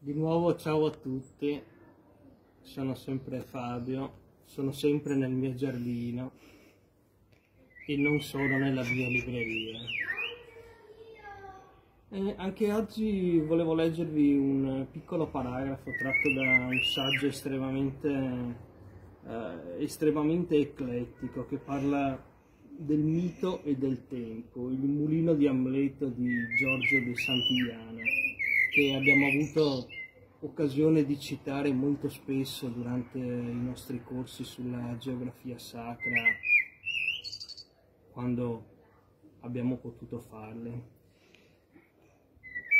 Di nuovo ciao a tutti, sono sempre Fabio, sono sempre nel mio giardino e non sono nella mia libreria. E anche oggi volevo leggervi un piccolo paragrafo tratto da un saggio estremamente, eh, estremamente eclettico che parla del mito e del tempo, il mulino di Amleto di Giorgio de Santillana che abbiamo avuto occasione di citare molto spesso durante i nostri corsi sulla geografia sacra quando abbiamo potuto farle.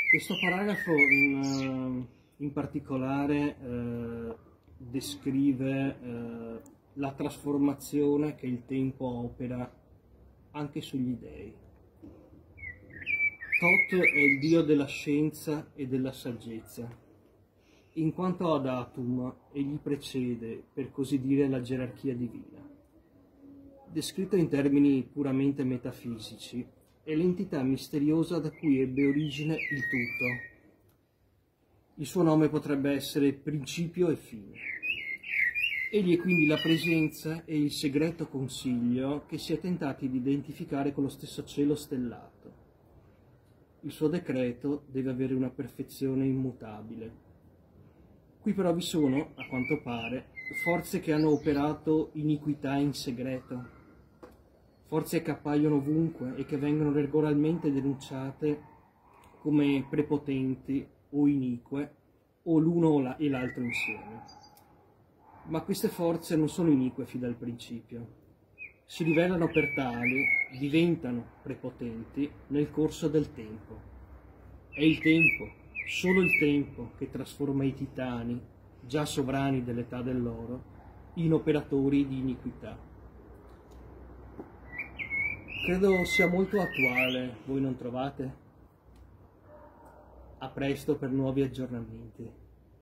Questo paragrafo in, in particolare eh, descrive eh, la trasformazione che il tempo opera anche sugli dei. Tot è il dio della scienza e della saggezza. In quanto ad Atum, egli precede, per così dire, la gerarchia divina. Descritto in termini puramente metafisici, è l'entità misteriosa da cui ebbe origine il tutto. Il suo nome potrebbe essere principio e fine. Egli è quindi la presenza e il segreto consiglio che si è tentati di identificare con lo stesso cielo stellato il suo decreto deve avere una perfezione immutabile. Qui però vi sono, a quanto pare, forze che hanno operato iniquità in segreto, forze che appaiono ovunque e che vengono regolarmente denunciate come prepotenti o inique, o l'uno e l'altro insieme. Ma queste forze non sono inique fin dal principio, si rivelano per tali, diventano prepotenti nel corso del tempo. È il tempo, solo il tempo, che trasforma i titani, già sovrani dell'età dell'oro, in operatori di iniquità. Credo sia molto attuale, voi non trovate? A presto per nuovi aggiornamenti.